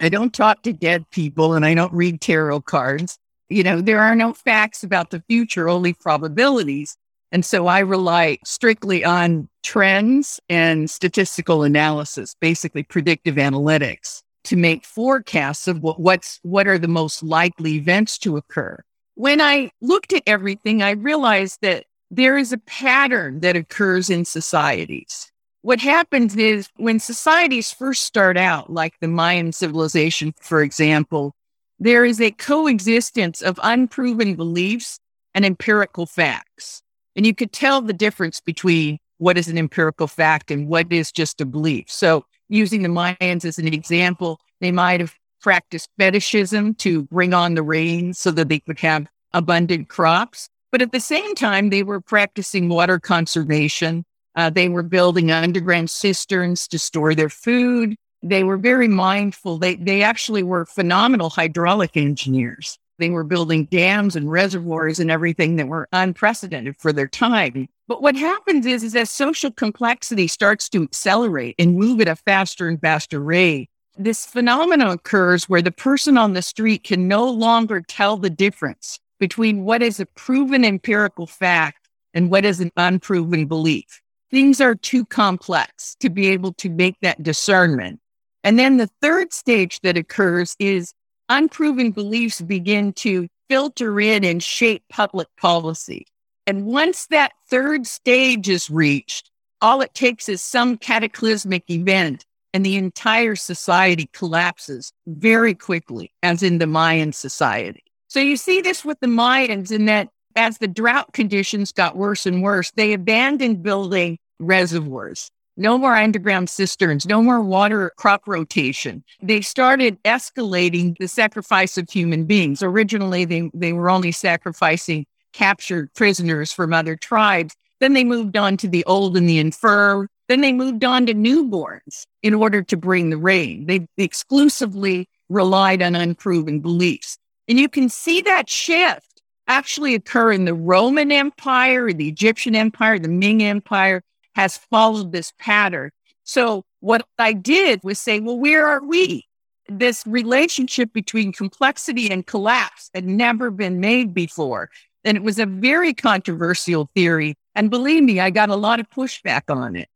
I don't talk to dead people and I don't read tarot cards. You know, there are no facts about the future, only probabilities. And so I rely strictly on trends and statistical analysis, basically predictive analytics to make forecasts of what, what's what are the most likely events to occur. When I looked at everything, I realized that there is a pattern that occurs in societies. What happens is when societies first start out, like the Mayan civilization, for example, there is a coexistence of unproven beliefs and empirical facts. And you could tell the difference between what is an empirical fact and what is just a belief. So, using the Mayans as an example, they might have practiced fetishism to bring on the rain so that they could have abundant crops. But at the same time, they were practicing water conservation. Uh, they were building underground cisterns to store their food. They were very mindful. They, they actually were phenomenal hydraulic engineers. They were building dams and reservoirs and everything that were unprecedented for their time. But what happens is, is as social complexity starts to accelerate and move at a faster and faster rate, this phenomenon occurs where the person on the street can no longer tell the difference between what is a proven empirical fact and what is an unproven belief. Things are too complex to be able to make that discernment. And then the third stage that occurs is unproven beliefs begin to filter in and shape public policy. And once that third stage is reached, all it takes is some cataclysmic event and the entire society collapses very quickly, as in the Mayan society. So you see this with the Mayans in that as the drought conditions got worse and worse, they abandoned building reservoirs no more underground cisterns, no more water crop rotation. They started escalating the sacrifice of human beings. Originally, they, they were only sacrificing captured prisoners from other tribes. Then they moved on to the old and the infirm. Then they moved on to newborns in order to bring the rain. They exclusively relied on unproven beliefs. And you can see that shift actually occur in the Roman Empire, the Egyptian Empire, the Ming Empire, has followed this pattern. So what I did was say, well, where are we? This relationship between complexity and collapse had never been made before. And it was a very controversial theory. And believe me, I got a lot of pushback on it.